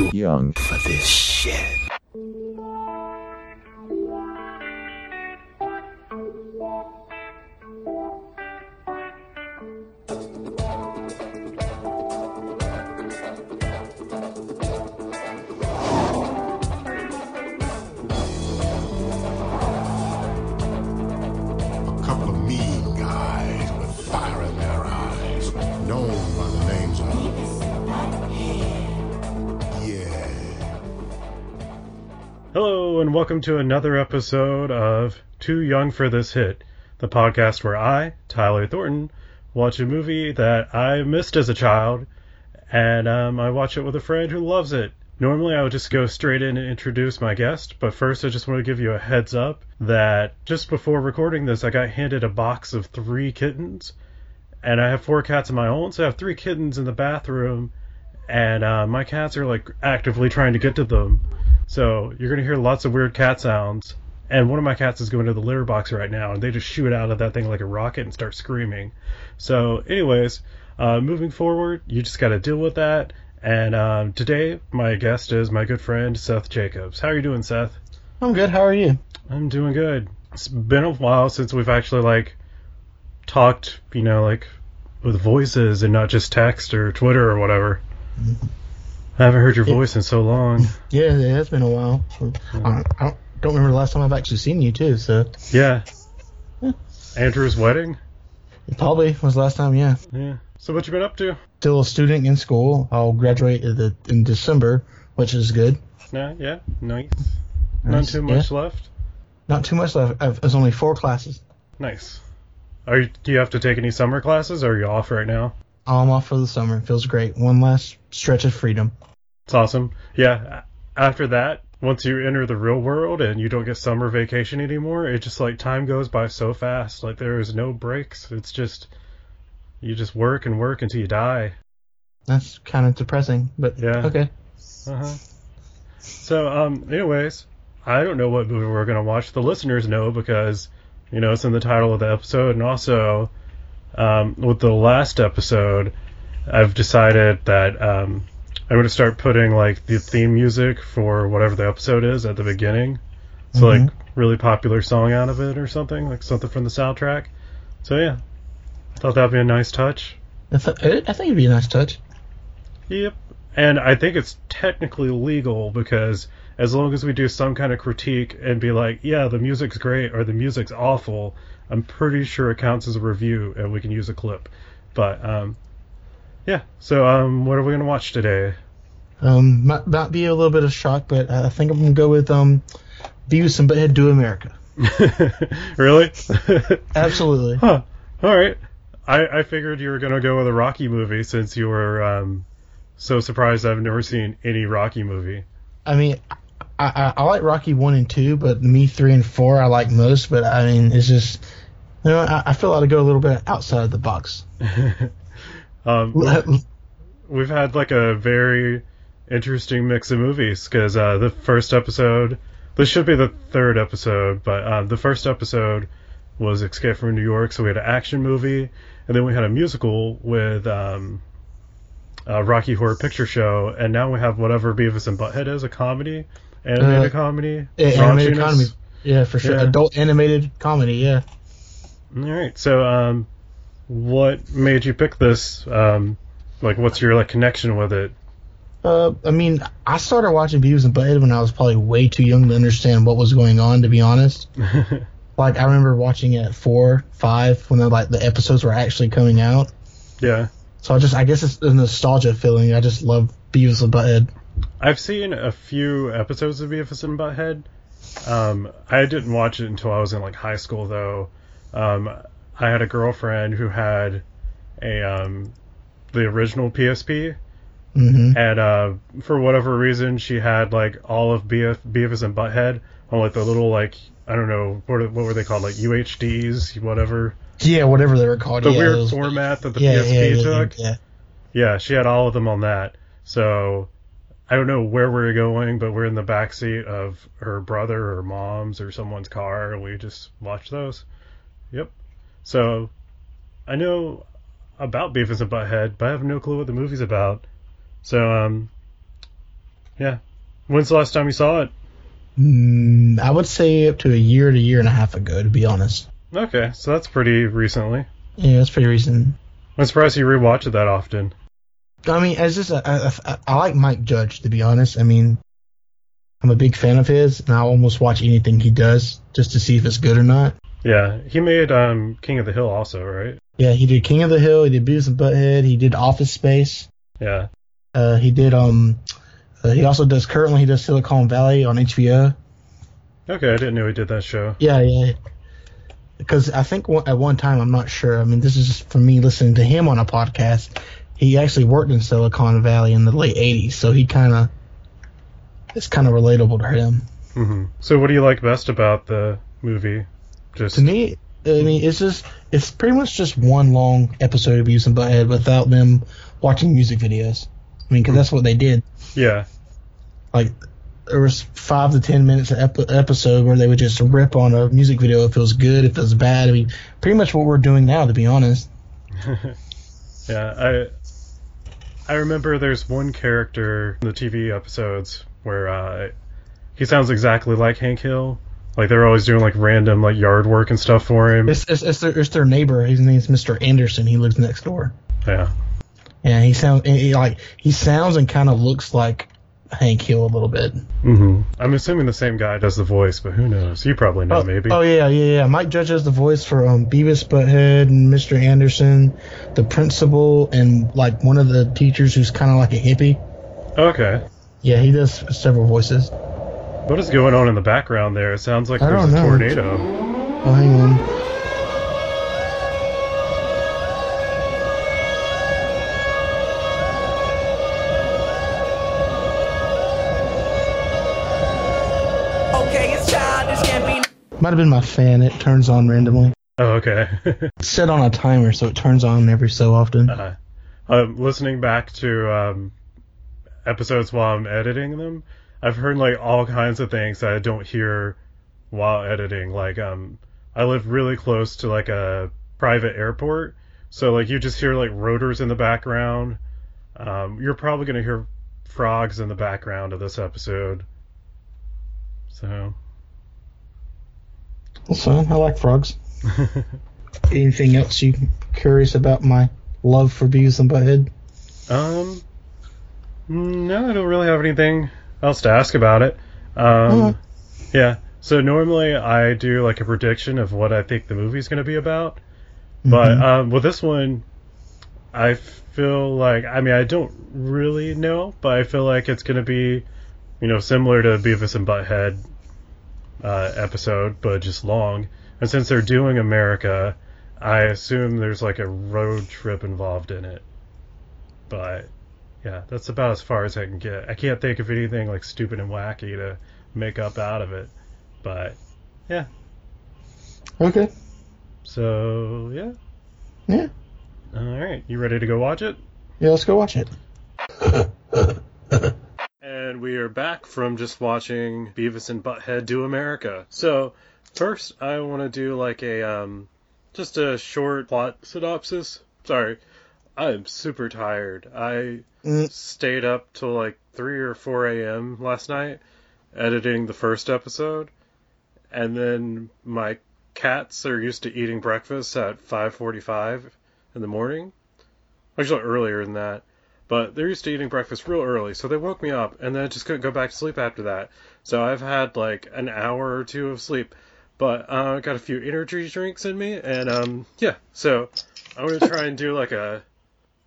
too young for this shit. Welcome to another episode of Too Young for This Shit, the podcast where I, Tyler Thornton, watch a movie that I missed as a child, and um, I watch it with a friend who loves it. Normally, I would just go straight in and introduce my guest, but first, I just want to give you a heads up that just before recording this, I got handed a box of three kittens, and I have four cats of my own, so I have three kittens in the bathroom, and uh, my cats are like actively trying to get to them. So you're gonna hear lots of weird cat sounds. And one of my cats is going to the litter box right now, and they just shoot out of that thing like a rocket and start screaming. So, anyways, uh, moving forward, you just got to deal with that. And um, today, my guest is my good friend Seth Jacobs. How are you doing, Seth? I'm good. How are you? I'm doing good. It's been a while since we've actually like talked, you know, like with voices and not just text or Twitter or whatever. I haven't heard your Yeah. voice in so long. Yeah, it has been a while. I, don't, I don't, remember the last time I've actually seen you too. So Yeah. Andrew's wedding. it probably was last time. Yeah, Yeah. So what you been up to? still a student in school. I'll graduate in, the, in December, which is good. Yeah. yeah, nice. Not Nice, too yeah. much left. Not too much left. I've, there's only four classes. Nice. Are you, do you have to take any summer classes, or are you off right now? I'm off for the summer. It feels great. One last stretch of freedom. It's awesome. Yeah. After that, once you enter the real world and you don't get summer vacation anymore, it just like time goes by so fast. Like there is no breaks. It's just you just work and work until you die. That's kind of depressing, but Yeah. okay. Uh-huh. So, um, anyways, I don't know what movie we're gonna watch. The listeners know because, you know, it's in the title of the episode, and also, um, with the last episode, I've decided that um, I'm gonna start putting like the theme music for whatever the episode is at the beginning. So Mhm. like really popular song out of it or something, like something from the soundtrack. So yeah, I thought that'd be a nice touch. I, th- I think it'd be a nice touch. Yep. And I think it's technically legal because as long as we do some kind of critique and be like, yeah, the music's great or the music's awful, I'm pretty sure it counts as a review and we can use a clip. But um yeah, so um what are we gonna watch today? Um, might, might be a little bit of shock, but I think I'm gonna go with um, Beavis and Butthead Do America. really? Absolutely. huh. Alright. I, I figured you were gonna go with a Rocky movie since you were um so surprised I've never seen any Rocky movie. I mean, I, I, I like Rocky one and two, but me three and four I like most. But I mean, it's just you know I, I feel like to go a little bit outside of the box. um, we've had like a very interesting mix of movies because uh, the first episode, this should be the third episode, but uh, the first episode was Escape from New York, so we had an action movie, and then we had a musical with um, uh, Rocky Horror Picture Show, and now we have whatever Beavis and Butthead is, a comedy, animated Uh, comedy, Yeah, animated comedy. Yeah, for sure. Yeah. Adult animated comedy. Yeah. All right, so um, what made you pick this? Um, like, what's your like connection with it? Uh, I mean, I started watching Beavis and Butthead when I was probably way too young to understand what was going on. To be honest, like I remember watching it at four, five when the, like the episodes were actually coming out. yeah. So I just, I guess it's a nostalgia feeling. I just love Beavis and Butthead. I've seen a few episodes of Beavis and Butthead. Um, I didn't watch it until I was in like high school, though. Um, I had a girlfriend who had a um, the original PSP, hmm and uh, for whatever reason, she had like all of Beav- Beavis and Butthead on like the little like I don't know what what were they called like UHDs, whatever Yeah, whatever they were called. the yeah, weird those- format that the yeah, PSP yeah, yeah, took. Yeah, Yeah, she had all of them on that. So I don't know where we're going, but we're in the back seat of her brother or mom's or someone's car, and we just watch those. Yep. So I know about Beavis and Butthead, but I have no clue what the movie's about. So um, Yeah. When's the last time you saw it? Mm, I would say up to a year to a year and a half ago, to be honest. Okay, so that's pretty recently. Yeah, that's pretty recent. I'm surprised you rewatch it that often. I mean, as just I, I, I like Mike Judge, to be honest. I mean, I'm a big fan of his, and I almost watch anything he does just to see if it's good or not. Yeah, he made um, King of the Hill also, right? Yeah, he did King of the Hill, he did Beavis and Butthead, he did Office Space, Yeah. uh, he did um, uh, he also does currently he does Silicon Valley on HBO. Okay, I didn't know he did that show. Yeah, yeah. Because I think at one time, I'm not sure. I mean, this is just from me listening to him on a podcast. He actually worked in Silicon Valley in the late '80s, so he kind of it's kind of relatable to him. Mm-hmm. So, what do you like best about the movie? Just To me, I mean, it's just it's pretty much just one long episode of Beavis and Butthead without them watching music videos. I mean, because that's what they did. yeah, Like there was five to ten minutes an ep- episode where they would just rip on a music video if it was good, if it was bad. I mean, pretty much what we're doing now, to be honest. yeah. I I remember there's one character in the TV episodes where uh, he sounds exactly like Hank Hill. Like they're always doing like random like yard work and stuff for him. It's, it's, it's, their, it's their neighbor. His name's Mr. Anderson. He lives next door. Yeah. And he sounds he, like he sounds and kind of looks like Hank Hill a little bit. Mm-hmm. I'm assuming the same guy does the voice, but who knows? You probably know, oh, maybe. Oh yeah, yeah, yeah. Mike Judge has the voice for um, Beavis Butthead and Mr. Anderson, the principal, and like one of the teachers who's kind of like a hippie. Okay. Yeah, he does several voices. What is going on in the background there? It sounds like I there's a know. tornado. Oh, hang on. Okay, it's childish, can't Might have been my fan. It turns on randomly. Oh, okay. It's set on a timer, so it turns on every so often. uh, um, listening back to um, episodes while I'm editing them, I've heard like all kinds of things that I don't hear while editing. Like, um, I live really close to like a private airport, so like you just hear like rotors in the background. Um, you're probably gonna hear frogs in the background of this episode. So, That's fine. I like frogs. Anything else you curious about my love for Beavis and Butthead? Um, no, I don't really have anything else to ask about it. Um, Mhm. yeah. So normally I do like a prediction of what I think the movie's going to be about, but Mhm. um, with this one, I feel like I mean I don't really know, but I feel like it's going to be, you know, similar to Beavis and Butthead uh, episode, but just long. And since they're doing America, I assume there's like a road trip involved in it. But yeah, that's about as far as I can get. I can't think of anything like stupid and wacky to make up out of it. But yeah, Okay. so yeah. Yeah. All right, you ready to go watch it? Yeah, let's go watch it. And we are back from just watching Beavis and Butthead do America. So first, I want to do like a um, just a short plot synopsis. Sorry, I'm super tired. I Mm. stayed up till like three or four a.m. last night editing the first episode, and then my cats are used to eating breakfast at 5:45 in the morning. Actually, earlier than that. But they're used to eating breakfast real early, so they woke me up, and then I just couldn't go back to sleep after that. So I've had like an hour or two of sleep, but uh, I got a few energy drinks in me, and um, yeah. So I'm gonna try and do like a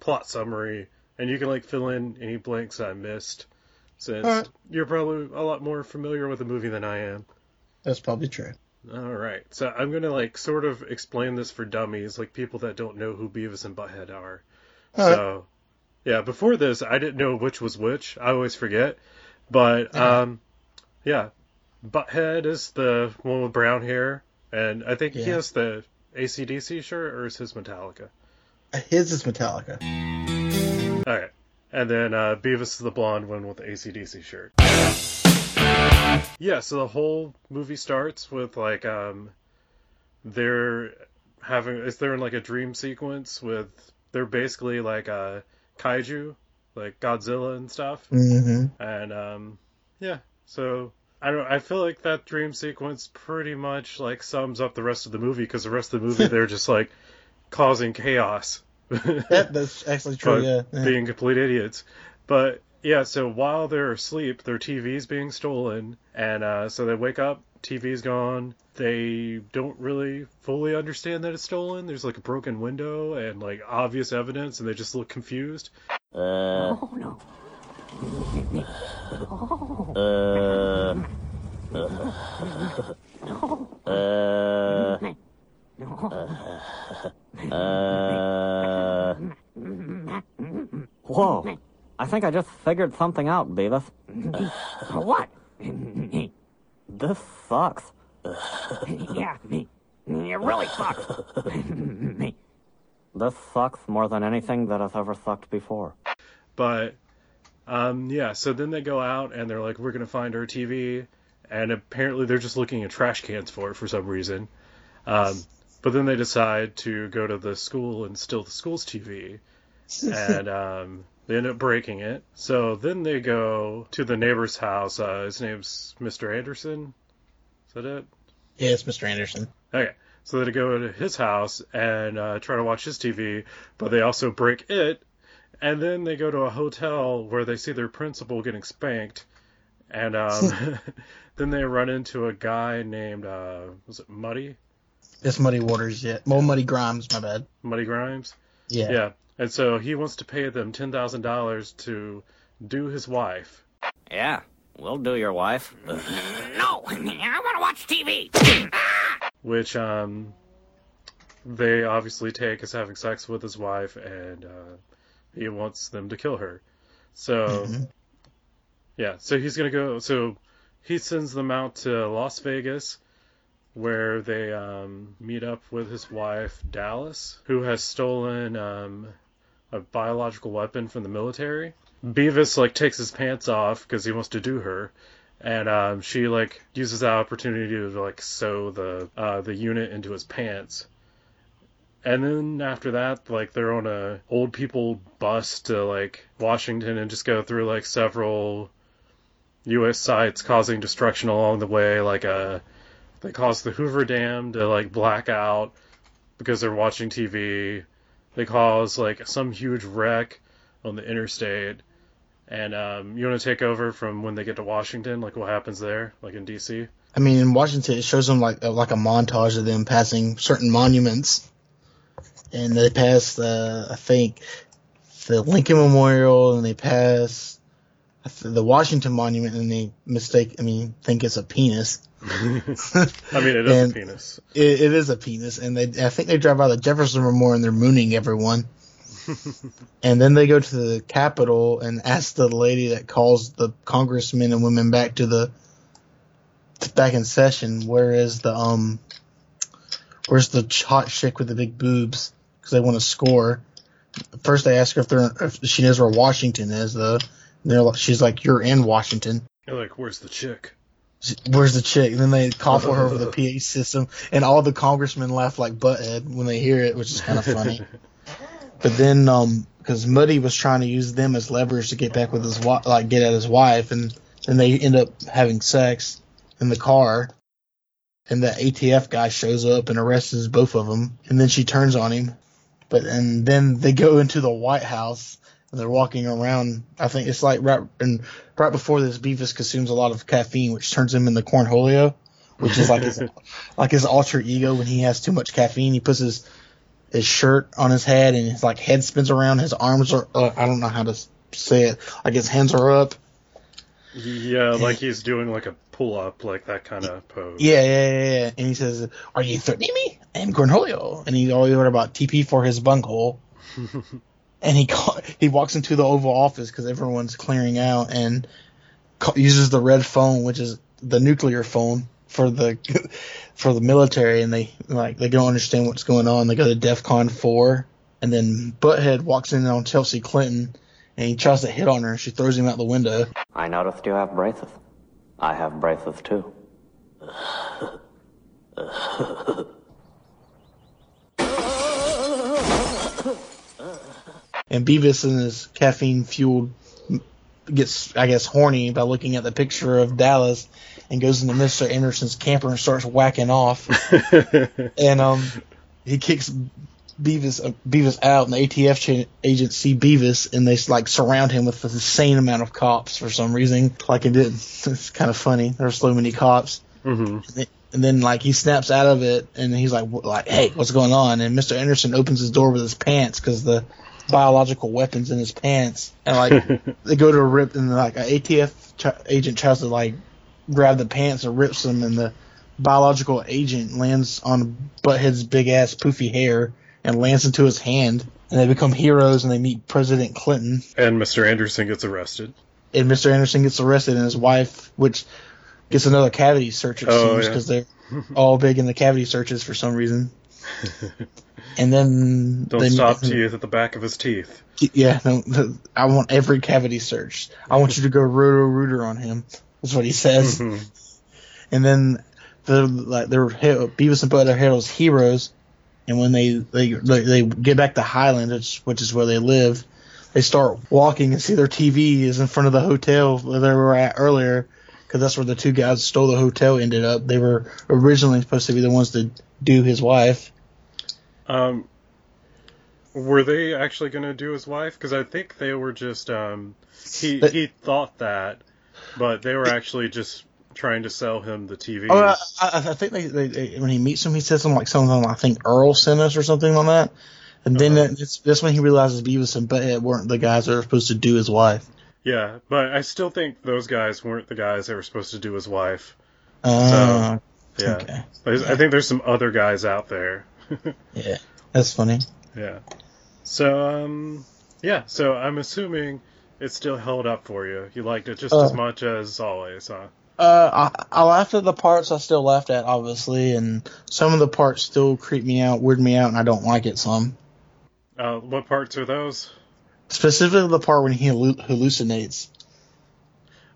plot summary, and you can like fill in any blanks I missed, since Alright. you're probably a lot more familiar with the movie than I am. That's probably true. All right, so I'm gonna like sort of explain this for dummies, like people that don't know who Beavis and Butthead are. Alright. So, yeah, before this, I didn't know which was which. I always forget. But um, yeah, Butthead is the one with brown hair, and I think he has the ACDC shirt, or is his Metallica? His is Metallica. All right, and then uh, Beavis is the blonde one with the ACDC shirt. Yeah, so the whole movie starts with like um, they're having is they're in like a dream sequence with they're basically like a kaiju like Godzilla and stuff. hmm And um, yeah, so I don't. I feel like that dream sequence pretty much like sums up the rest of the movie because the rest of the movie they're just like causing chaos, That, that's actually true. Yeah. yeah. being complete idiots. But yeah, so while they're asleep, their TV's being stolen, and uh, so they wake up, TV's gone. They don't really fully understand that it's stolen. There's like a broken window and like obvious evidence, and they just look confused. Uh, oh, uh, uh, Whoa. I think I just figured something out, Beavis. What? This sucks. yeah, me. it really sucks. This sucks more than anything that has ever sucked before. But um, yeah, so then they go out and they're like, we're gonna find our TV, and apparently they're just looking at trash cans for it for some reason. Um, but then they decide to go to the school and steal the school's TV, and um, they end up breaking it. So then they go to the neighbor's house. Uh, his name's Mr. Anderson. Is that it? yeah, it's Mr. Anderson. Okay. So they go to his house and uh, try to watch his TV, but they also break it. And then they go to a hotel where they see their principal getting spanked. And um, then they run into a guy named, uh, was it Muddy? It's Muddy Waters. Yeah. Well, Muddy Grimes. My bad. Muddy Grimes? Yeah. Yeah. And so he wants to pay them $10,000 to do his wife. Yeah, we'll do your wife. No, I want to watch TV. which um, they obviously take as having sex with his wife, and uh, he wants them to kill her. So, yeah, so he's gonna go. So he sends them out to Las Vegas, where they um, meet up with his wife Dallas, who has stolen um, a biological weapon from the military. Beavis like takes his pants off because he wants to do her, and um, she like uses that opportunity to like sew the uh, the unit into his pants. And then after that, like they're on a old people bus to like Washington and just go through like several U.S. sites causing destruction along the way. Like uh, they cause the Hoover Dam to like black out because they're watching TV. They cause like some huge wreck on the interstate. And um, you want to take over from when they get to Washington, like what happens there, like in D.C. I mean, in Washington, it shows them like a, like a montage of them passing certain monuments, and they pass the I think the Lincoln Memorial, and they pass the Washington Monument, and they mistake. I mean, think it's a penis. I mean, it is a penis. It, it is a penis, and they I think they drive by the Jefferson Memorial and they're mooning everyone. and then they go to the Capitol and ask the lady that calls the congressmen and women back to the back in session, where is the um, where's the hot chick with the big boobs? Because they want to score. First, they ask her if they're if she knows where Washington is. Though, and they're she's like, "You're in Washington." You're like, where's the chick? Where's the chick? And then they call for her over the PA system, and all the congressmen laugh like butthead when they hear it, which is kind of funny. but then, um, because Muddy was trying to use them as leverage to get back with his wife, like get at his wife, and then they end up having sex in the car, and the ATF guy shows up and arrests both of them, and then she turns on him. But and then they go into the White House and they're walking around. I think it's like right and right before this, Beavis consumes a lot of caffeine, which turns him into cornholio, which is like his like his alter ego when he has too much caffeine. He puts his his shirt on his head and his like head spins around. His arms are uh, I don't know how to say it. Like his hands are up. Yeah, like he's doing like a pull up, like that kind of pose. Yeah, yeah, yeah, yeah. And he says, "Are you threatening me?" I'm Cornholio, and he always heard about TP for his bunghole. and he call, he walks into the Oval Office because everyone's clearing out, and ca- uses the red phone, which is the nuclear phone for the for the military, and they like they don't understand what's going on. They go to DEFCON four, and then Butthead walks in on Chelsea Clinton, and he tries to hit on her. and She throws him out the window. I noticed you have braces. I have braces too. and Beavis and his caffeine fueled gets I guess horny by looking at the picture of Dallas and goes into Mr. Anderson's camper and starts whacking off. and um, he kicks Beavis uh, Beavis out, and the ATF cha- agents see Beavis, and they like surround him with an insane amount of cops for some reason. Like it did, it's kind of funny. There's so many cops, hmm and then, and then like he snaps out of it, and he's like, like, hey, what's going on? And Mr. Anderson opens his door with his pants because the biological weapons in his pants, and like they go to a rip, and like an ATF agent tries to like grab the pants and rips them, and the biological agent lands on Butthead's big ass poofy hair and lands into his hand, and they become heroes, and they meet President Clinton, And Mr. Anderson gets arrested. and Mr. Anderson gets arrested, and his wife, which gets another cavity search, it Oh, seems, yeah. because they're all big in the cavity searches for some reason. and then Don't they stop teeth at the back of his teeth. Yeah, I want every cavity searched. I want you to go roto rooter on him. That's what he says. Mhm. And then the like they're Beavis and Butthead are those heroes, and when they they they, they get back to Highland, which, which is where they live, they start walking and see their TV is in front of the hotel where they were at earlier, because that's where the two guys stole the hotel ended up. They were originally supposed to be the ones to do his wife. Um, were they actually going to do his wife? Because I think they were just um, he But- he thought that, but they were actually just trying to sell him the TV. Oh, I, I, I think they, they, they when he meets him, he says something like something. I think Earl sent us or something like that. And then Uh-huh. that- that's when he realizes Beavis and Butthead weren't the guys that were supposed to do his wife. yeah, but I still think those guys weren't the guys that were supposed to do his wife. Uh, Yeah, okay, I think there's some other guys out there. yeah, that's funny. Yeah. So um, yeah. So I'm assuming it still held up for you. You liked it just Uh, as much as always, huh? Uh, I, I laughed at the parts I still laughed at, obviously, and some of the parts still creep me out, weird me out, and I don't like it some. Uh, what parts are those? Specifically, the part when he hallucinates.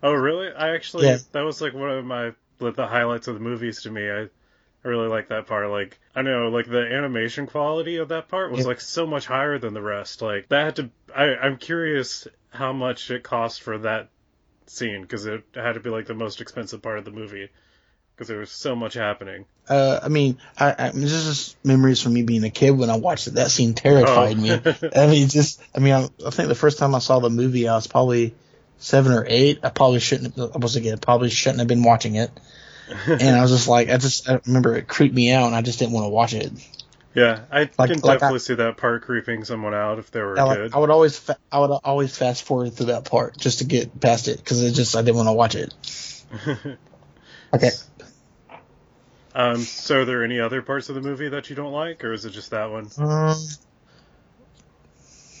Oh, really? I actually Yeah. that was like one of my the highlights of the movies to me. I I really like that part. Like I know, like the animation quality of that part was Yeah. like so much higher than the rest. Like that had to. I I'm curious how much it cost for that scene because it had to be like the most expensive part of the movie because there was so much happening. Uh, I mean, I, I this is just memories from me being a kid when I watched it. That scene terrified Oh. me. I mean, just I mean, I, I think the first time I saw the movie, I was probably seven or eight. I probably shouldn't. I was a kid. Probably shouldn't have been watching it. and I was just like, I just I remember it creeped me out, and I just didn't want to watch it. Yeah, I Like- can like I- definitely see that part creeping someone out if they were a I, kid. I would always fa- I would always fast forward through that part just to get past it because it just I didn't want to watch it. Okay. um, so are there any other parts of the movie that you don't like, or is it just that one? Um,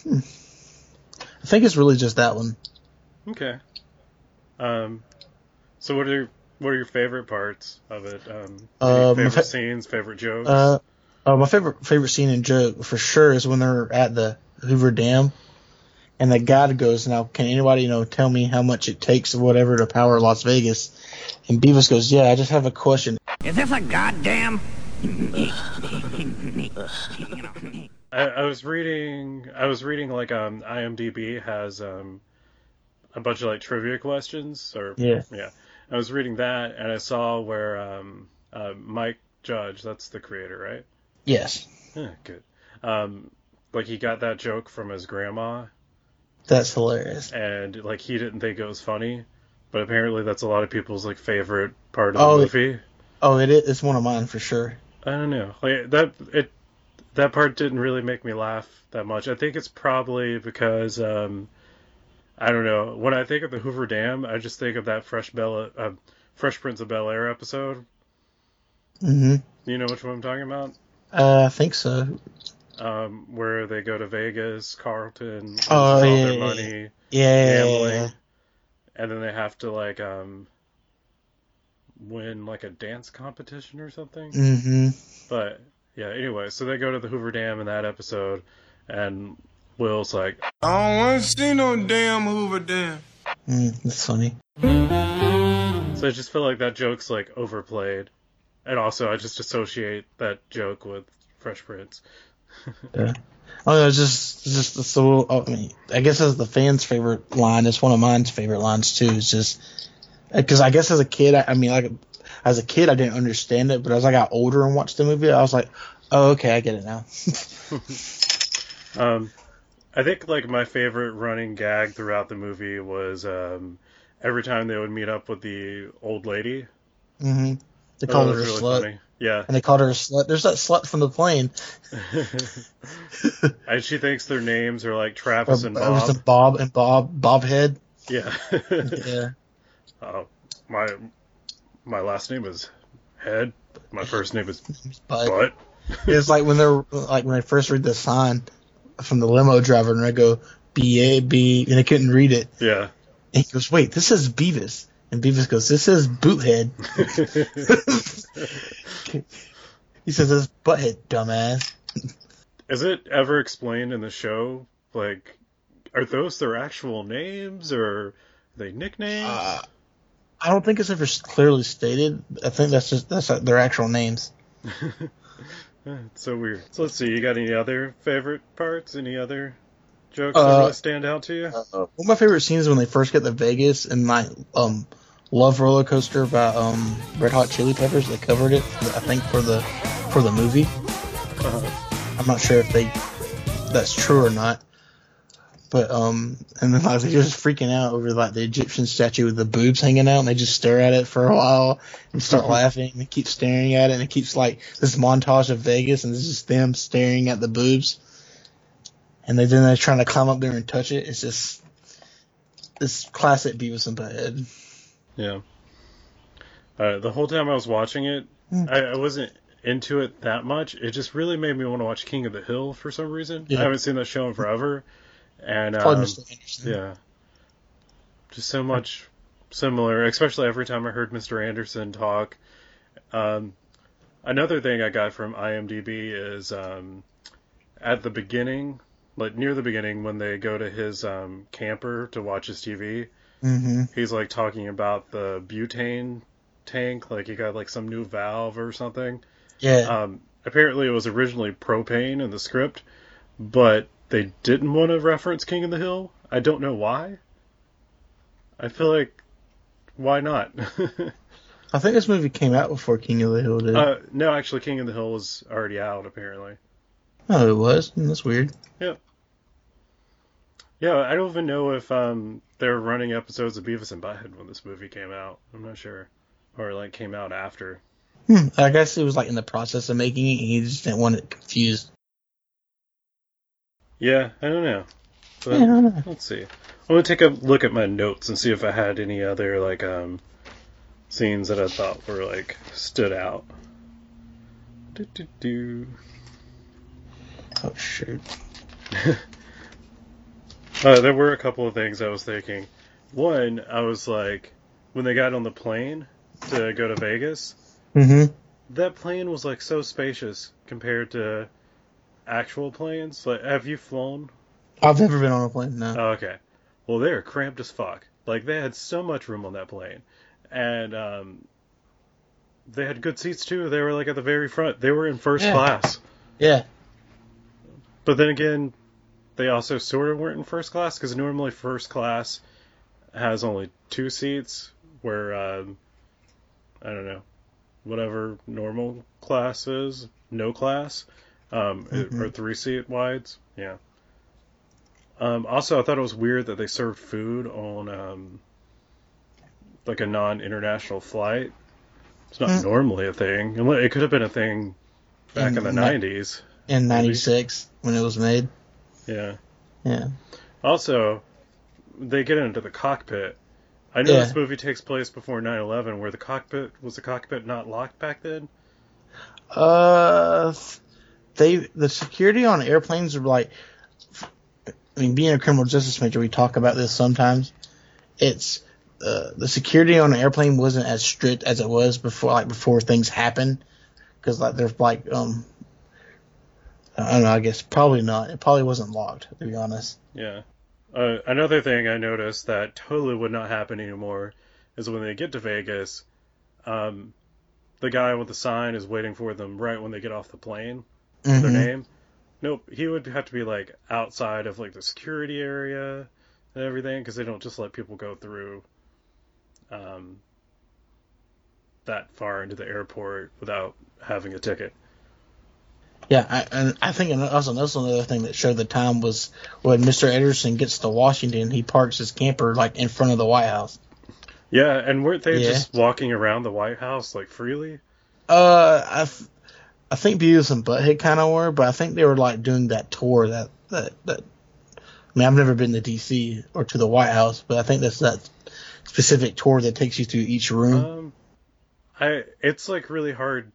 hmm. I think it's really just that one. Okay. Um, so what are what are your favorite parts of it? Um, any Uh, my favorite fa- scenes, favorite jokes? Uh, uh, my favorite favorite scene and joke for sure is when they're at the Hoover Dam, and the guy goes, "Now, can anybody you know tell me how much it takes or whatever to power Las Vegas?" And Beavis goes, "Yeah, I just have a question." Is this a goddamn? I, I was reading. I was reading like um, IMDb has um, a bunch of like trivia questions, or Yeah. yeah. I was reading that, and I saw where um, uh, Mike Judge, that's the creator, right? Yes, Yeah, good. Um, like he got that joke from his grandma, that's hilarious. and like he didn't think it was funny, but apparently that's a lot of people's like favorite part of the Oh, movie. Oh, it is it's one of mine for sure. I don't know. Like that it that part didn't really make me laugh that much. I think it's probably because um I don't know. When I think of the Hoover Dam, I just think of that Fresh Bella uh, Fresh Prince of Bel Air episode. hmm You know which one I'm talking about? Uh, I think so. Um, where they go to Vegas, Carlton, Oh, all yeah, their yeah, money, Yeah. gambling, and then they have to like um win like a dance competition or something. hmm But yeah, anyway, so they go to the Hoover Dam in that episode, and Will's like, I don't want to see no damn Hoover Dam. Mm, that's funny. so I just feel like that joke's like overplayed, and also I just associate that joke with Fresh Prince. yeah. Oh, no, it's just, it's just it's so. I mean, I guess as the fans' favorite line, it's one of mine's favorite lines too. It's just because I guess as a kid, I, I mean, like as a kid, I didn't understand it, but as I got older and watched the movie, I was like, oh, okay, I get it now. Um, I think like my favorite running gag throughout the movie was um, every time they would meet up with the old lady. hmm They That called was her a really slut, funny. Yeah, and they called her a slut. There's that slut from the plane. and she thinks their names are like Or, Travis and it was Bob. the Bob and Bob Bob Head. Yeah. Yeah. uh, my my last name is Head. My first name is But Butt. it's like when they're like when I first read the sign from the limo driver, and I go B A B, and I couldn't read it. Yeah. And he goes, "Wait, this is Beavis," and Beavis goes, "This is Boothead." he says, "This Butthead, dumbass." Is it ever explained in the show? Like, are those their actual names or are they nicknames? Uh, I don't think it's ever clearly stated. I think that's just that's their actual names. It's so weird. So let's see. You got any other favorite parts? Any other jokes Uh, that really stand out to you? One of my favorite scenes is when they first get to Vegas and my um Love Roller Coaster by um Red Hot Chili Peppers. They covered it, I think, for the for the movie. Uh-huh. I'm not sure if they that's true or not. But um, and then like they're just freaking out over like the Egyptian statue with the boobs hanging out, and they just stare at it for a while and start laughing. And they keep staring at it, and it keeps like this montage of Vegas, and it's just them staring at the boobs. And they then they're trying to climb up there and touch it. It's just this classic Beavis and Butthead. Yeah. Uh, the whole time I was watching it, Hmm. I, I wasn't into it that much. It just really made me want to watch King of the Hill for some reason. Yeah. I haven't seen that show in forever, and um, Mr. Anderson. yeah, just so much similar. Especially every time I heard Mr. Anderson talk. Um, another thing I got from IMDb is um, at the beginning, like near the beginning, when they go to his um, camper to watch his TV Mm-hmm. he's like talking about the butane tank, like he got like some new valve or something. Yeah. Um, apparently it was originally propane in the script, but they didn't want to reference King of the Hill. I don't know why. I feel like why not? I think this movie came out before King of the Hill did. uh, no, actually, King of the Hill was already out. Apparently, oh, it was. That's weird. yeah. Yeah, I don't even know if um, they were running episodes of Beavis and Butthead when this movie came out. I'm not sure, or like came out after. Hmm. I guess it was like in the process of making it, and he just didn't want it confused. Yeah, I don't know. But, Yeah, I don't know. Let's see. I'm gonna take a look at my notes and see if I had any other like um scenes that I thought were like stood out. Do, do, do. Oh shoot. Uh, there were a couple of things I was thinking. One, I was like, when they got on the plane to go to Vegas, Mm-hmm. that plane was like so spacious compared to actual planes. Like, have you flown I've never been on a plane. No. Oh, okay. Well, they're cramped as fuck. Like they had so much room on that plane, and um, they had good seats too. They were like at the very front. They were in first Yeah. class. yeah. But then again, they also sort of weren't in first class because normally first class has only two seats, where um, I don't know, whatever normal class is, no class, um, Mhm. or three seat wides. Yeah. Um, also, I thought it was weird that they served food on um, like a non-international flight. It's not normally a thing. It could have been a thing back in, In the ni- '90s. In '96 when it was made. Yeah. Yeah. Also, they get into the cockpit. I know Yeah. this movie takes place before 9/11, where the cockpit was the cockpit not locked back then. Uh, they the security on airplanes are like. I mean, being a criminal justice major, we talk about this sometimes. It's uh, the security on an airplane wasn't as strict as it was before, like before things happened, because like there's like um, I don't know. I guess probably not. It probably wasn't locked, to be honest. Yeah. Uh, another thing I noticed that totally would not happen anymore is when they get to Vegas, um, the guy with the sign is waiting for them right when they get off the plane. Their Mhm. name. Nope, he would have to be like outside of like the security area and everything because they don't just let people go through um, that far into the airport without having a ticket. Yeah, I, and I think also that's another thing that showed the time was when Mr. Anderson gets to Washington, he parks his camper like in front of the White House. Yeah, and weren't they Yeah. just walking around the White House like freely? Uh, I, I think Beavis and Butthead kind of were, but I think they were like doing that tour that that that. I mean, I've never been to D.C. or to the White House, but I think that's that specific tour that takes you through each room. Um, I it's like really hard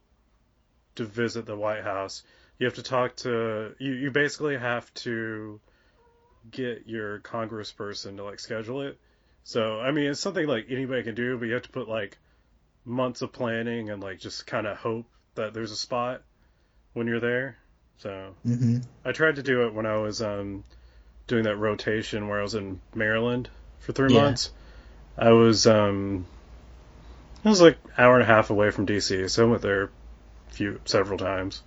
to visit the White House. You have to talk to you. You basically have to get your congressperson to like schedule it. So I mean, it's something like anybody can do, but you have to put like months of planning and like just kind of hope that there's a spot when you're there. So hmm I tried to do it when I was um, doing that rotation where I was in Maryland for three Yeah. months. I was um, I was like hour and a half away from DC, so I went there a few several times,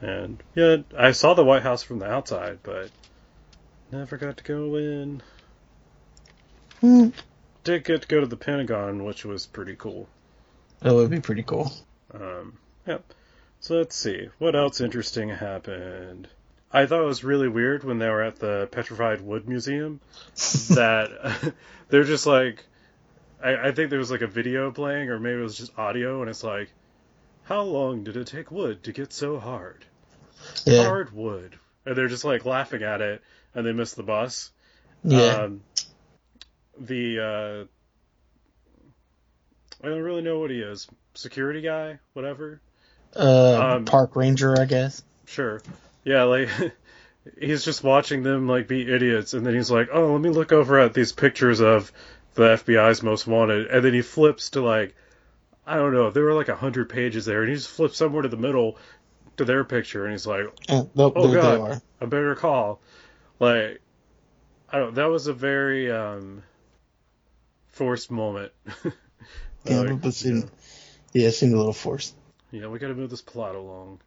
and yeah, I saw the White House from the outside, but never got to go in. Hmm. Did get to go to the Pentagon, which was pretty cool. That would be pretty cool. Um, yep. So let's see. What else interesting happened? I thought it was really weird when they were at the Petrified Wood Museum that they're just like, I, I think there was like a video playing, or maybe it was just audio, and it's like, how long did it take wood to get so hard? Yeah, Hard wood. And they're just like laughing at it, and they miss the bus. yeah. Um, the, uh, I don't really know what he is. Security guy? Whatever? Uh, um, park ranger, I guess. Sure. Yeah, like he's just watching them like be idiots and then he's like, "Oh, let me look over at these pictures of the FBI's most wanted." And then he flips to like I don't know, there were like a 100 pages there and he just flips somewhere to the middle to their picture and he's like, Uh, "Oh there god, are. a better call." Like I don't that was a very um forced moment. Yeah, Like, but it seemed, yeah, it seemed a little forced. Yeah, we got to move this plot along.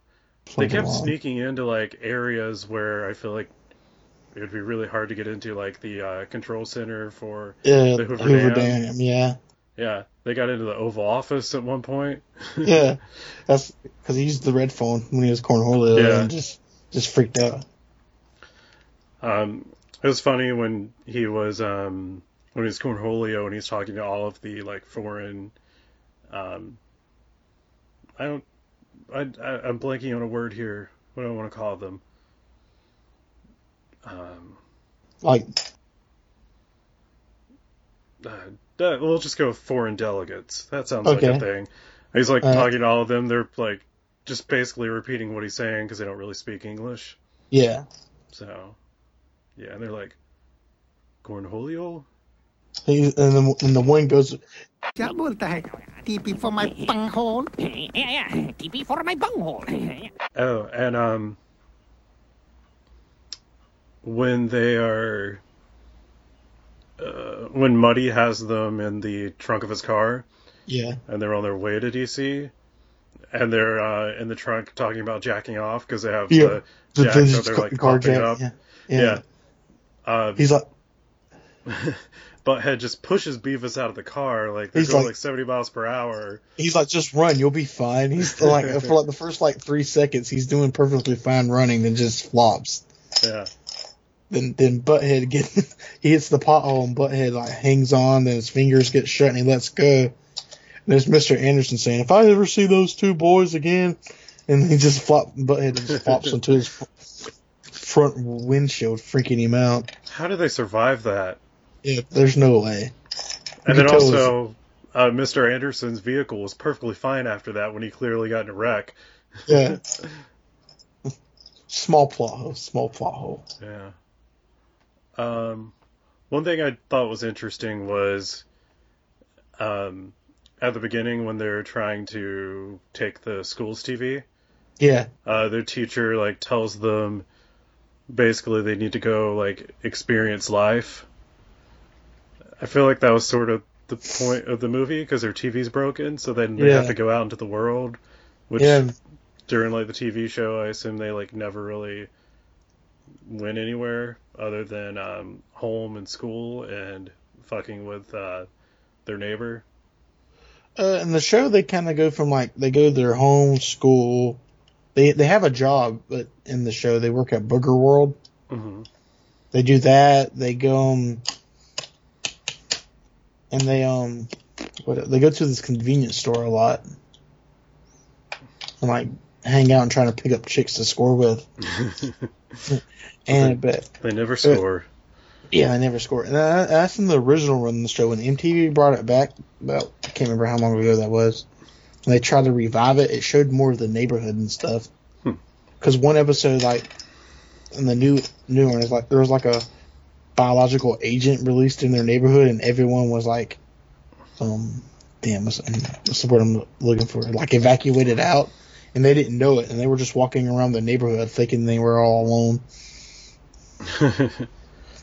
they kept along. sneaking into like areas where I feel like it would be really hard to get into, like the uh, control center for. Yeah, the Hoover Hoover, Dam. Dam. Yeah, Yeah, they got into the Oval Office at one point. yeah. That's because he used the red phone when he was cornholio Yeah. and just just freaked out. Um, it was funny when he was um, when he was Cornholio and he's talking to all of the like foreign. Um, I don't. I, I I'm blanking on a word here. What do I want to call them? Um, Like, uh, uh, we'll just go with foreign delegates. That sounds like a thing. He's like Uh, talking to all of them. They're like just basically repeating what he's saying because they don't really speak English. yeah. So, yeah, and they're like, Cornholio? He, and then and the one goes, TP for my bunghole. Yeah, yeah. TP for my bunghole. Oh, and um, when they are, uh, when Muddy has them in the trunk of his car, yeah, and they're on their way to DC, and they're uh, in the trunk talking about jacking off because they have Yeah. the the jack, so vintage they're car, like car jack. up. Yeah. Yeah. yeah. Uh, He's like, Butthead just pushes Beavis out of the car, like they're He's going like- like 70 miles per hour. he's like, just run, you'll be fine. He's like, for like the first like three seconds, he's doing perfectly fine running, then just flops. Yeah. Then then Butthead get he hits the pothole and Butthead like hangs on, then his fingers get shut and he lets go. And there's Mr. Anderson saying, "If I ever see those two boys again," and he just flop Butthead just flops into his front windshield, freaking him out. How do they survive that? Yeah, there's no way. And then also, uh, Mr. Anderson's vehicle was perfectly fine after that when he clearly got in a wreck. Yeah. small plot hole. Small plot hole. Yeah. Um, one thing I thought was interesting was, um, at the beginning when they're trying to take the school's TV, Yeah. uh, their teacher like tells them basically they need to go like experience life. I feel like that was sort of the point of the movie because their TV's broken, so then they have to go out into the world, which Yeah. during like the TV show, I assume they like never really went anywhere other than um, home and school and fucking with uh, their neighbor. Uh, in the show, they kind of go from like they go to their home, school. They they have a job, but in the show, they work at Burger World. hmm They do that. They go um, and they um, what they go to this convenience store a lot, and like hang out and trying to pick up chicks to score with. and but They never score. yeah, I never scored. And that- that's in the original run of the show when MTV brought it back. About I can't remember how long ago that was. When they tried to revive it, it showed more of the neighborhood and stuff. Hmm. Because one episode, like in the new new one, is like there was like a biological agent released in their neighborhood, and everyone was like, um, damn, what's, what's the word I'm looking for? Like evacuated out, and they didn't know it, and they were just walking around the neighborhood thinking they were all alone.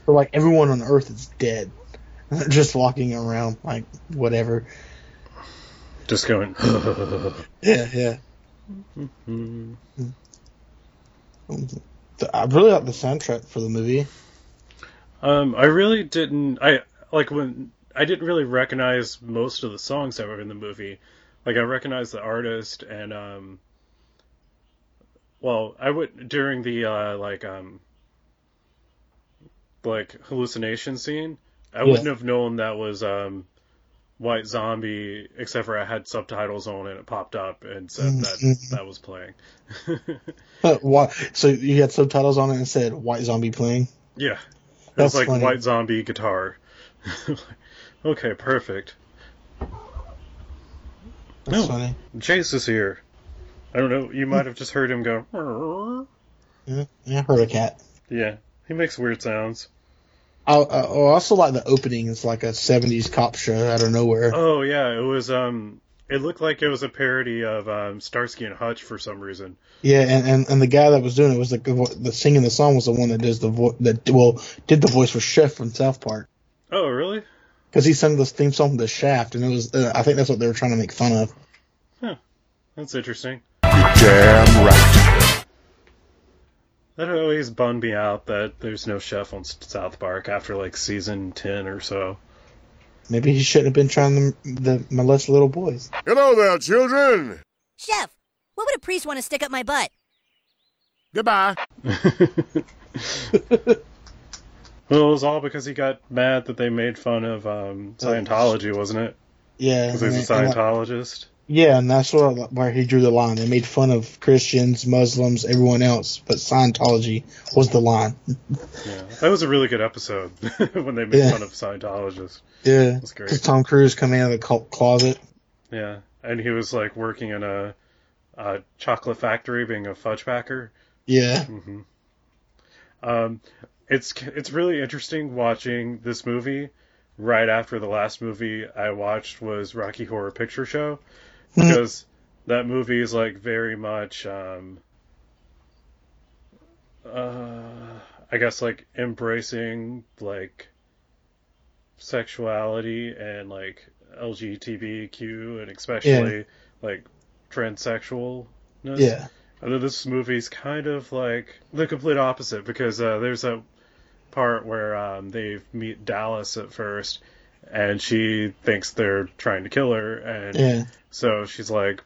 Or like everyone on Earth is dead. Just walking around like whatever. Just going. Yeah, yeah. Mm. The- I really like the soundtrack for the movie. Um, I really didn't. I like when I didn't really recognize most of the songs that were in the movie. Like I recognized the artist and um. Well, I would during the uh, like um. Like hallucination scene, I Yeah. wouldn't have known that was um. White Zombie, except for I had subtitles on and it popped up and said that Mhm. that was playing. Why? So you had subtitles on it and said "White Zombie" playing. Yeah. That's like funny. White Zombie guitar. okay, perfect. That's No. funny. Chase is here. I don't know. You might have just heard him go. Yeah, I heard a cat. Yeah, he makes weird sounds. I, I I also like the opening. It's like a '70s cop show out of nowhere. Oh yeah, it was. Um, it looked like it was a parody of um, Starsky and Hutch for some reason. Yeah, and, and, and the guy that was doing it was the the singing the song was the one that does the vo- that well did the voice for Chef from South Park Oh really? because he sung the theme song to Shaft, and it was uh, I think that's what they were trying to make fun of. Huh. That's interesting. Damn right. That always bummed me out that there's no chef on South Park after like season ten or so. Maybe he shouldn't have been trying to the molest little boys. Hello there, children. Chef, what would a priest want to stick up my butt? Goodbye. Well, it was all because he got mad that they made fun of um, Scientology, wasn't it? Yeah, Because he's a and- and, Scientologist. Yeah, and that's where where he drew the line. They made fun of Christians, Muslims, everyone else, but Scientology was the line. Yeah, that was a really good episode when they made Yeah. fun of Scientologists. Yeah, That's great. because Tom Cruise coming out of the cl- closet. Yeah, and he was like working in a, a chocolate factory, being a fudge packer. Yeah, hmm Um, it's it's really interesting watching this movie right after the last movie I watched was Rocky Horror Picture Show because that movie is like very much um, uh, I guess like embracing like sexuality and like LGBTQ and especially like transsexualness. yeah, And then this movie's kind of like the complete opposite because uh, there's a part where um, they meet Dallas at first, and she thinks they're trying to kill her, and yeah. so she's like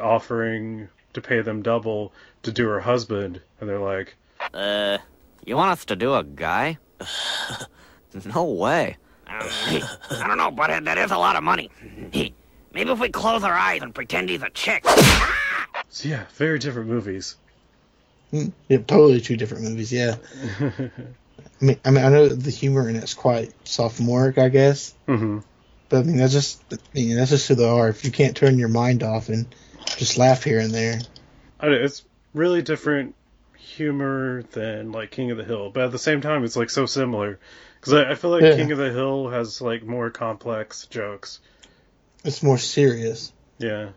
offering to pay them double to do her husband, and they're like, Uh, you want us to do a guy? no way. I don't know, but that is a lot of money. Maybe if we close our eyes and pretend he's a chick. so yeah, very different movies. Mm, Yeah, totally two different movies. Yeah, I mean, I mean, I know the humor in it's quite sophomoric, I guess, hmm but I mean, that's just, I mean, that's just who they are. If you can't turn your mind off and just laugh here and there, I know, it's really different humor than like King of the Hill, but at the same time, it's like so similar because I, I feel like Yeah. King of the Hill has like more complex jokes. it's more serious. Yeah,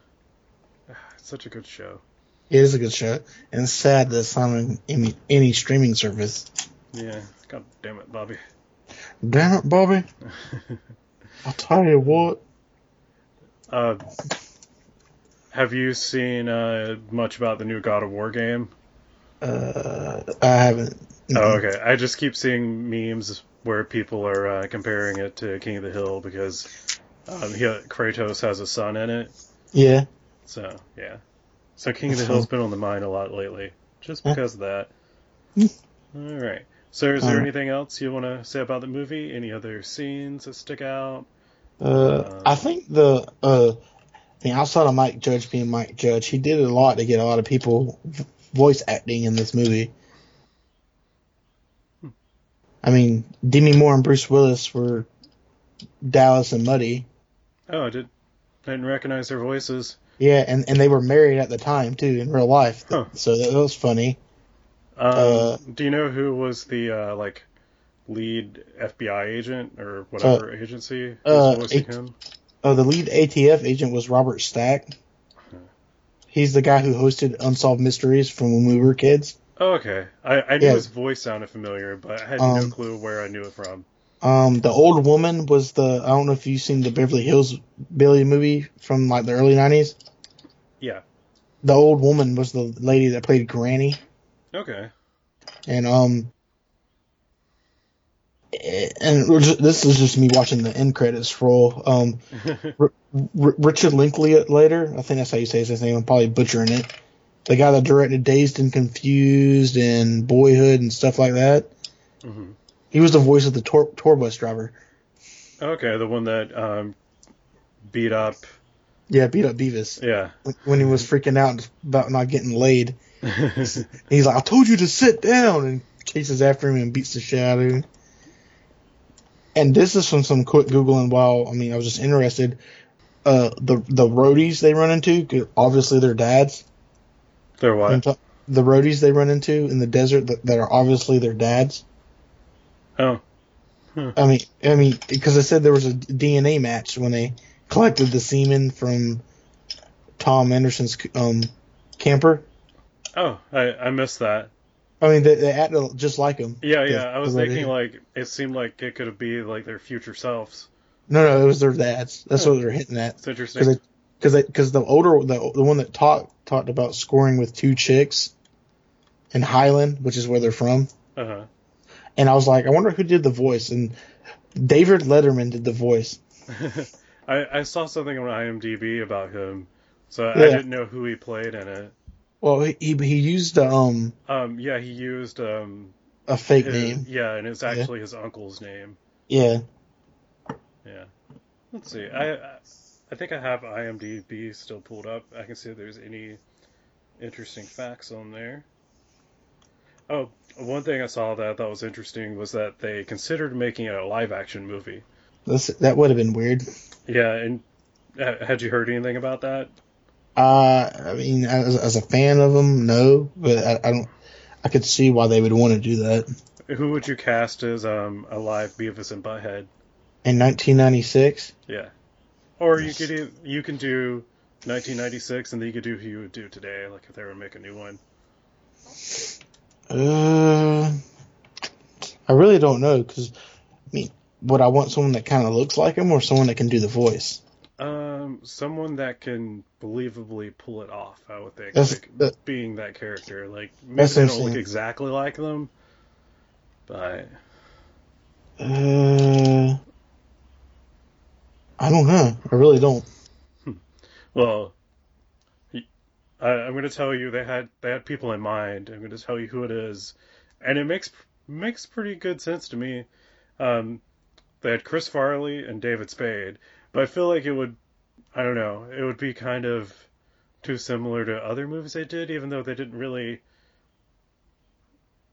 it's such a good show. It is a good show, and it's sad that it's not on any, any streaming service. Yeah, god damn it, Bobby. Damn it, Bobby! I'll tell you what. Uh, have you seen uh, much about the new God of War game? Uh, I haven't. Oh, okay. I just keep seeing memes where people are uh, comparing it to King of the Hill because um, he, Kratos has a son in it. Yeah. So yeah. So King of the Hill's been on the mind a lot lately, just Yeah. because of that. Hmm. All right. So is there Alright. anything else you want to say about the movie? Any other scenes that stick out? Uh, I think the uh, I outside of Mike Judge being Mike Judge, he did a lot to get a lot of people voice acting in this movie. I mean, Demi Moore and Bruce Willis were Dallas and Muddy. Oh, I did. I didn't recognize their voices. Yeah, and, and they were married at the time too in real life. Huh. So that was funny. Um, Uh, do you know who was the uh, like lead FBI agent or whatever agency who uh, was voicing it- him? Oh, the lead ATF agent was Robert Stack. He's the guy who hosted Unsolved Mysteries from when we were kids. Oh, okay. I, I knew Yeah. his voice sounded familiar, but I had no Um, clue where I knew it from. Um, the old woman was the I don't know if you've seen the Beverly Hills Billy movie from like the early nineties. Yeah. The old woman was the lady that played Granny, Okay. and um, and this is just me watching the end credits roll. Um, R- R- Richard Linklater, I think that's how you say his name. I'm probably butchering it. The guy that directed Dazed and Confused and Boyhood and stuff like that. hmm He was the voice of the tour, tour bus driver. Okay, the one that um, beat up. Yeah, beat up Beavis. Yeah. when he was freaking out about not getting laid. He's like, I told you to sit down, and chases after him and beats the shit out of him. And this is from some quick googling. While I mean, I was just interested. Uh, the the roadies they run into, obviously they're dads. They're what? The roadies they run into in the desert that, that are obviously their dads. Oh. I mean, I mean, because I said there was a DNA match when they collected the semen from Tom Anderson's um, camper. Oh, I, I missed that. I mean, they, they acted just like him. Yeah, yeah. I was thinking like it seemed like it could be like their future selves. No, no, it was their dads. That's what they're hitting at. It's interesting. Because because the older the the one that talked talked about scoring with two chicks in Highland, which is where they're from. Uh huh. And I was like, I wonder who did the voice. And David Letterman did the voice. I, I saw something on IMDb about him, so I didn't know who he played in it. Well, he he, used um Um, yeah, he used um a fake his- name. Yeah, and it's actually his uncle's name. Yeah. Yeah. Let's see. I I- I think I have IMDb still pulled up. I can see if there's any interesting facts on there. Oh, one thing I saw that I thought was interesting was that they considered making it a live action movie. That's, that would have been weird. Yeah, and uh, had you heard anything about that? Uh, I mean, as, as a fan of them, no, but I, I don't. I could see why they would want to do that. Who would you cast as um, a live Beavis and Butthead? In 1996, Yeah. Or you could you can do 1996, and then you could do who you would do today, like if they were to make a new one. uh, I really don't know because, I mean, would I want someone that kind of looks like him or someone that can do the voice? Um, someone that can believably pull it off. I would think, That's- like that- being that character. Like maybe they don't look exactly like them, but Uh, I don't know. I really don't. well, I'm going to tell you they had they had people in mind. I'm going to tell you who it is, and it makes makes pretty good sense to me. Um, they had Chris Farley and David Spade, but I feel like it would, I don't know, it would be kind of too similar to other movies they did, even though they didn't really.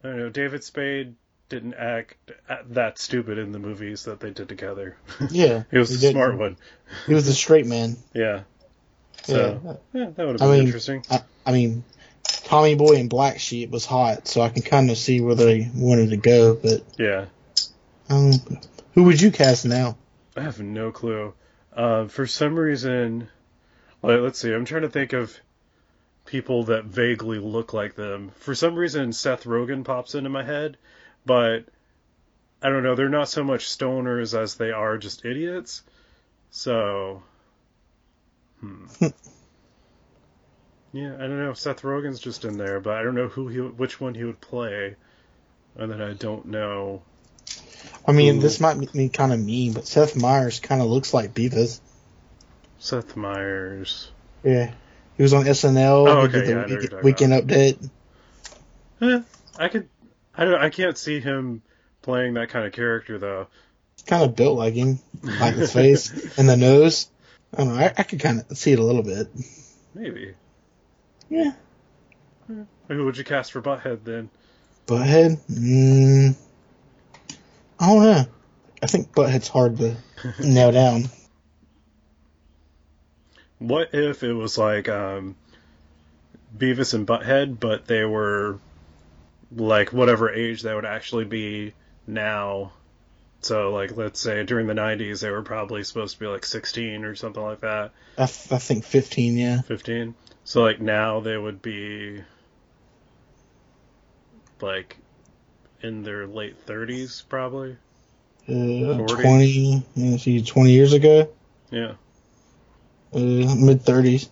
I don't know. David Spade didn't act that stupid in the movies that they did together. Yeah, he was he the didn't. smart one. He was a straight man. Yeah. So yeah, that would have I been mean, interesting. I, I mean, Tommy Boy and Black Sheep was hot, so I can kind of see where they wanted to go. But Yeah. um, who would you cast now? I have no clue. Uh, for some reason, well, let's see. I'm trying to think of people that vaguely look like them. For some reason, Seth Rogen pops into my head, but I don't know. They're not so much stoners as they are just idiots. So, hmm. yeah, I don't know Seth Rogen's just in there, but I don't know who he, which one he would play. and then I don't know. I mean, Ooh. this might be kind of mean, but Seth Meyers kind of looks like Beavis. Seth Meyers. Yeah, he was on SNL. Oh, okay, yeah, week- weekend update. Eh, I could. I don't. I can't see him playing that kind of character though. kind of built like him, like his face and the nose. I don't know. I, I could kind of see it a little bit. Maybe. Yeah. Who would you cast for Butthead then? Butthead? Mm, I don't know. I think Butthead's hard to nail down. What if it was like um, Beavis and Butthead, but they were like whatever age they would actually be now? So, like, let's say during the 90s, they were probably supposed to be like 16 or something like that. I, th- I think 15, yeah. 15. So, like, now they would be like in their late 30s, probably. Uh, 40? 20, let's see, 20 years ago? Yeah. Uh, Mid 30s.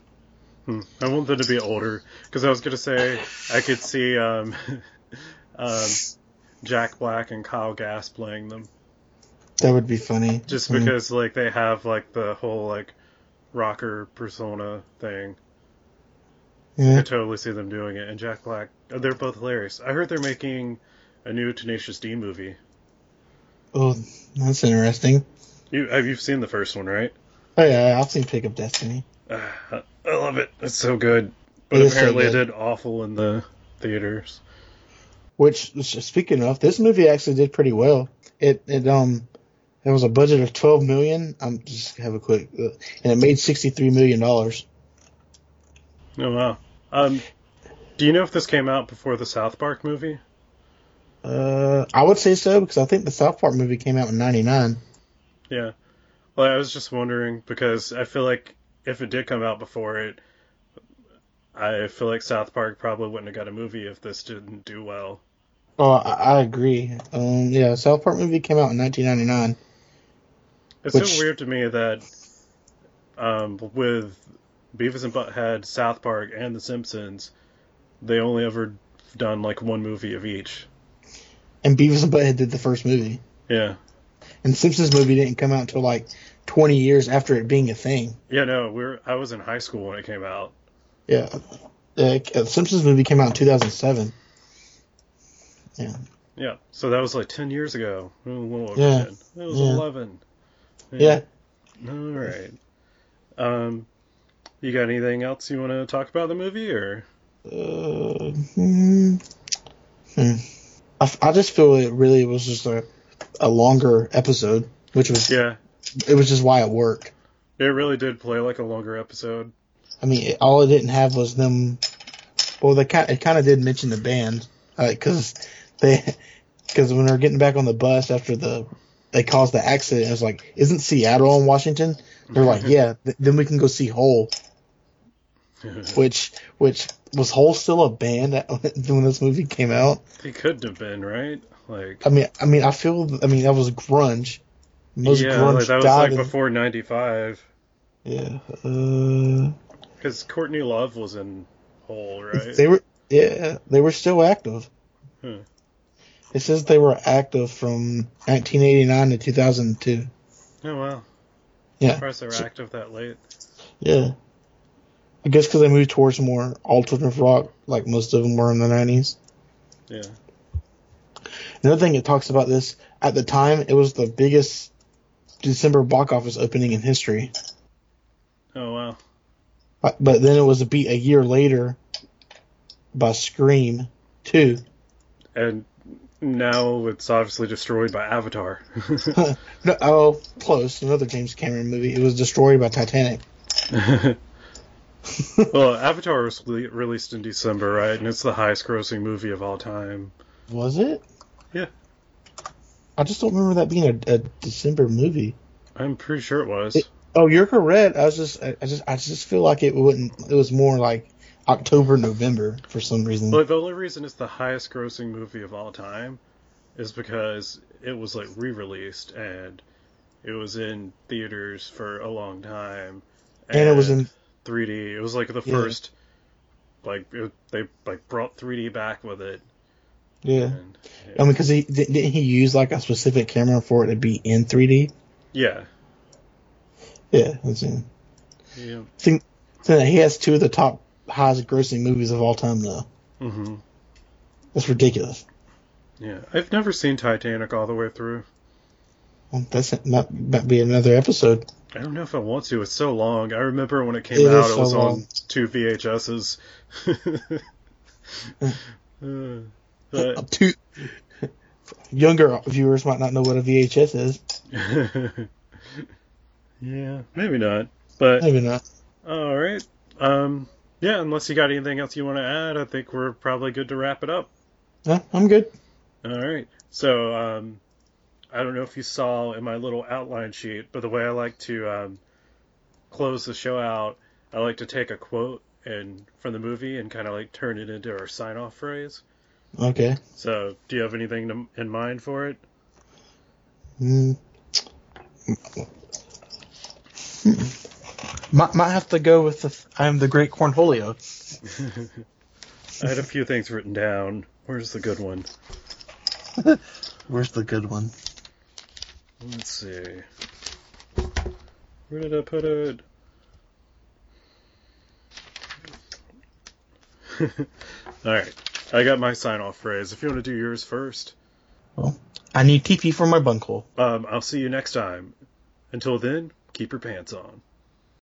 Hmm. I want them to be older because I was gonna say I could see um, um, Jack Black and Kyle Gass playing them That would be funny. just because like they have like the whole like rocker persona thing. I Yeah. could totally see them doing it. And Jack Black, they're both hilarious. I heard they're making a new Tenacious D movie. Oh, that's interesting. You have you've seen the first one, right? Oh, yeah, I've seen Pick of Destiny. Uh, I love it. It's so good. But It is so apparently good. it did awful in the theaters. Which, speaking of, this movie actually did pretty well. It it um it was a budget of twelve million. I'm just have a quick, uh, and it made sixty three million dollars. Oh wow. Um, do you know if this came out before the South Park movie? Uh, I would say so because I think the South Park movie came out in '99. Yeah. Well, I was just wondering because I feel like if it did come out before it, I feel like South Park probably wouldn't have got a movie if this didn't do well. Oh, I, I agree. Um, yeah, South Park movie came out in 1999. It's Which- so weird to me that um, with Beavis and Butthead, South Park, and The Simpsons, they only ever done like one movie of each. And Beavis and Butthead did the first movie, Yeah. and Simpsons movie didn't come out until like 20 years after it being a thing. Yeah, no, we're I was in high school when it came out. Yeah, uh, Simpsons movie came out in 2007. Yeah. Yeah, so that was like ten years ago. A little Yeah. 10. That was Yeah. eleven. Yeah. All right. Um, you got anything else you want to talk about the movie, or Uh, hmm, hmm. I, just feel it really was just a, a longer episode, which was yeah, it was just why it worked. it really did play like a longer episode. I mean, it, all it didn't have was them. Well, they kind it kind of did mention the band because they because when they're getting back on the bus after the they caused the accident, it was like, isn't Seattle in Washington? They're like, yeah. Th- then we can go see Hole, which which was Hole still a band when this movie came out? It couldn't have been right. Like I mean, I mean, I feel. I mean, that was grunge. Most yeah, grunge like, that was like in- before '95 Yeah. Uh, because Courtney Love was in Hole, right? They were. Yeah, they were still active. Hmm. It says they were active from 1989 to 2002. Oh wow. Yeah. Surprised they were So- active that late. Yeah. I guess because they moved towards more alternative rock, like most of them were in the 90s. Yeah. Another thing it talks about this at the time, it was the biggest December box office opening in history. Oh wow. But, but then it was a beat a year later by Scream 2. And now it's obviously destroyed by Avatar. no, oh, close. Another James Cameron movie. It was destroyed by Titanic. well, Avatar was re- released in December, right? And it's the highest grossing movie of all time. Was it? Yeah. I just don't remember that being a, a December movie. I'm pretty sure it was. It- Oh, you're correct. I was just, I I just, I just feel like it wouldn't. It was more like October, November for some reason. But the only reason it's the highest grossing movie of all time is because it was like re-released and it was in theaters for a long time. And it was in- 3D. It was like the Yeah. first like it, they like brought 3D back with it. Yeah. And, I mean, because he didn't he use like a specific camera for it to be in 3D? yeah. Yeah, that's. Yeah. think think that he has two of the top highest grossing movies of all time though. hmm That's ridiculous. Yeah. I've never seen Titanic all the way through. Well, that's might, might be another episode. I don't know if I want to. It's so long. I remember when it came It out, so it was long. on two VHSs. Uh, but Two younger viewers might not know what a VHS is. yeah, maybe not. But Maybe not. all right. Um, yeah, unless you got anything else you want to add, I think we're probably good to wrap it up. Huh? I'm good. All right. So, um, I don't know if you saw in my little outline sheet, but the way I like to um, close the show out, I like to take a quote and from the movie and kind of like turn it into our sign off phrase. Okay. So, do you have anything to, in mind for it? Mm. Might, might have to go with the I am the great cornholio. I had a few things written down. Where's the good one? Where's the good one? Let's see. Where did I put it? All right. I got my sign off phrase. If you want to do yours first, Well, I need TP for my bunghole. um, I'll see you next time. Until then, keep your pants on.